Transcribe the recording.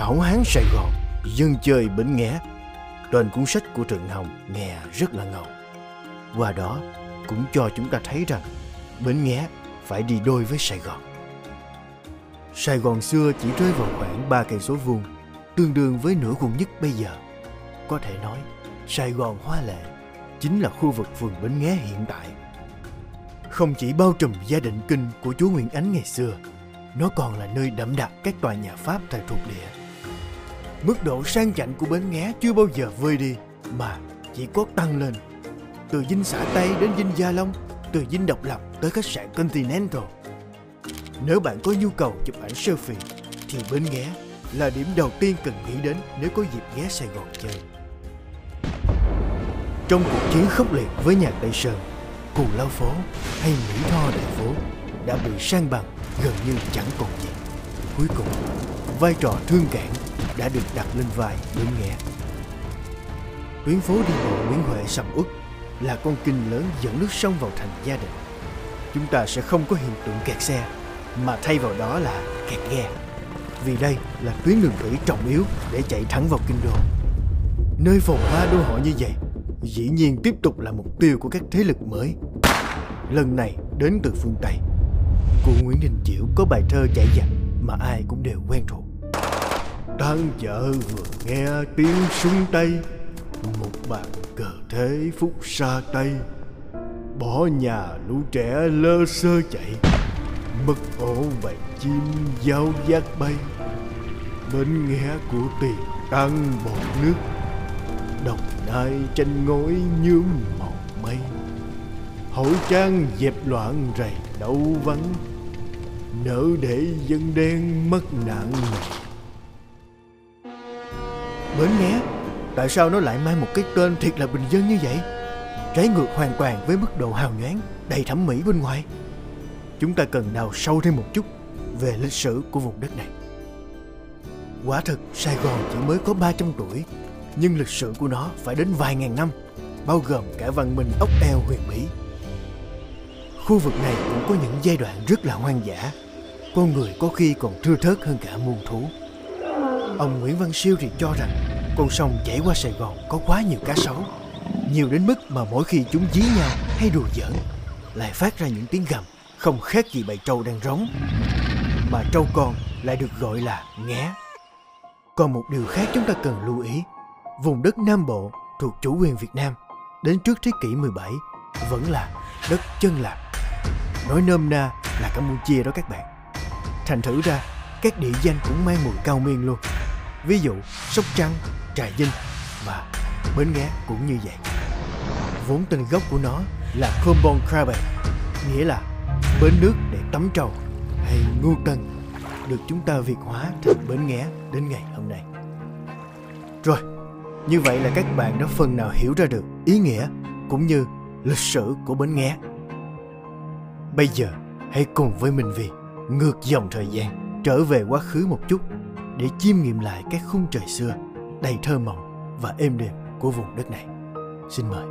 Hảo Hán Sài Gòn, dân chơi Bến Nghé. Tên cuốn sách của Trần Hồng nghe rất là ngầu. Qua đó cũng cho chúng ta thấy rằng Bến Nghé phải đi đôi với Sài Gòn. Sài Gòn xưa chỉ rơi vào khoảng 3 cây số vuông, tương đương với nửa quận nhất bây giờ. Có thể nói, Sài Gòn hoa lệ chính là khu vực phường Bến Nghé hiện tại. Không chỉ bao trùm gia định kinh của chúa Nguyễn Ánh ngày xưa, nó còn là nơi đậm đặc các tòa nhà Pháp thời thuộc địa. Mức độ sang chảnh của Bến Nghé chưa bao giờ vơi đi, mà chỉ có tăng lên. Từ dinh xã Tây đến dinh Gia Long, từ dinh độc lập tới khách sạn Continental. Nếu bạn có nhu cầu chụp ảnh selfie, thì Bến Nghé là điểm đầu tiên cần nghĩ đến nếu có dịp ghé Sài Gòn chơi. Trong cuộc chiến khốc liệt với nhà Tây Sơn, Cù Lao Phố hay Mỹ Tho Đại Phố đã bị sang bằng gần như chẳng còn gì. Cuối cùng, vai trò thương cảng đã được đặt lên vai Bến nghe. Tuyến phố đi bộ Nguyễn Huệ sầm uất là con kinh lớn dẫn nước sông vào thành gia đình. Chúng ta sẽ không có hiện tượng kẹt xe, mà thay vào đó là kẹt ghe. Vì đây là tuyến đường thủy trọng yếu để chạy thẳng vào kinh đô. Nơi phồn hoa đô hội như vậy, dĩ nhiên tiếp tục là mục tiêu của các thế lực mới. Lần này đến từ phương Tây. Cụ Nguyễn Đình Chiểu có bài thơ chạy dặn mà ai cũng đều quen thuộc. Tan vợ vừa nghe tiếng súng tây Một bàn cờ thế phúc xa tây Bỏ nhà lũ trẻ lơ sơ chạy. Mất ổ bầy chim giao giác bay. Bên nghe của tiền tan bọt nước. Đồng nai tranh ngói nhuốm màu mây. Hội trang dẹp loạn rầy đâu vắng. Nỡ để dân đen mất nạn này Bến Nghé Tại sao nó lại mang một cái tên thiệt là bình dân như vậy? Trái ngược hoàn toàn với mức độ hào nhoáng, Đầy thẩm mỹ bên ngoài. Chúng ta cần đào sâu thêm một chút Về lịch sử của vùng đất này. Quả thực, Sài Gòn chỉ mới có 300 tuổi, Nhưng lịch sử của nó phải đến vài ngàn năm, Bao gồm cả văn minh ốc eo huyền bí. Khu vực này cũng có những giai đoạn rất là hoang dã. Con người có khi còn thưa thớt hơn cả muôn thú. Ông Nguyễn Văn Siêu thì cho rằng con sông chảy qua Sài Gòn có quá nhiều cá sấu, nhiều đến mức mà mỗi khi chúng dí nhau hay đùa giỡn lại phát ra những tiếng gầm không khác gì bầy trâu đang rống. Mà trâu con lại được gọi là nghé. Còn một điều khác chúng ta cần lưu ý, vùng đất Nam Bộ thuộc chủ quyền Việt Nam đến trước thế kỷ 17 vẫn là đất chân lạc Nói nôm na là Campuchia đó các bạn. Thành thử ra, các địa danh cũng mang mùi cao miên luôn. Ví dụ Sóc Trăng, Trà Vinh và Bến Nghé cũng như vậy. Vốn tên gốc của nó là Khombon Krabe, nghĩa là bến nước để tắm trầu hay ngu tân, được chúng ta việt hóa thành Bến Nghé đến ngày hôm nay. Rồi, như vậy là các bạn đã phần nào hiểu ra được ý nghĩa cũng như lịch sử của Bến Nghé. Bây giờ, hãy cùng với Minh Vì ngược dòng thời gian trở về quá khứ một chút để chiêm nghiệm lại các khung trời xưa đầy thơ mộng và êm đềm của vùng đất này. Xin mời.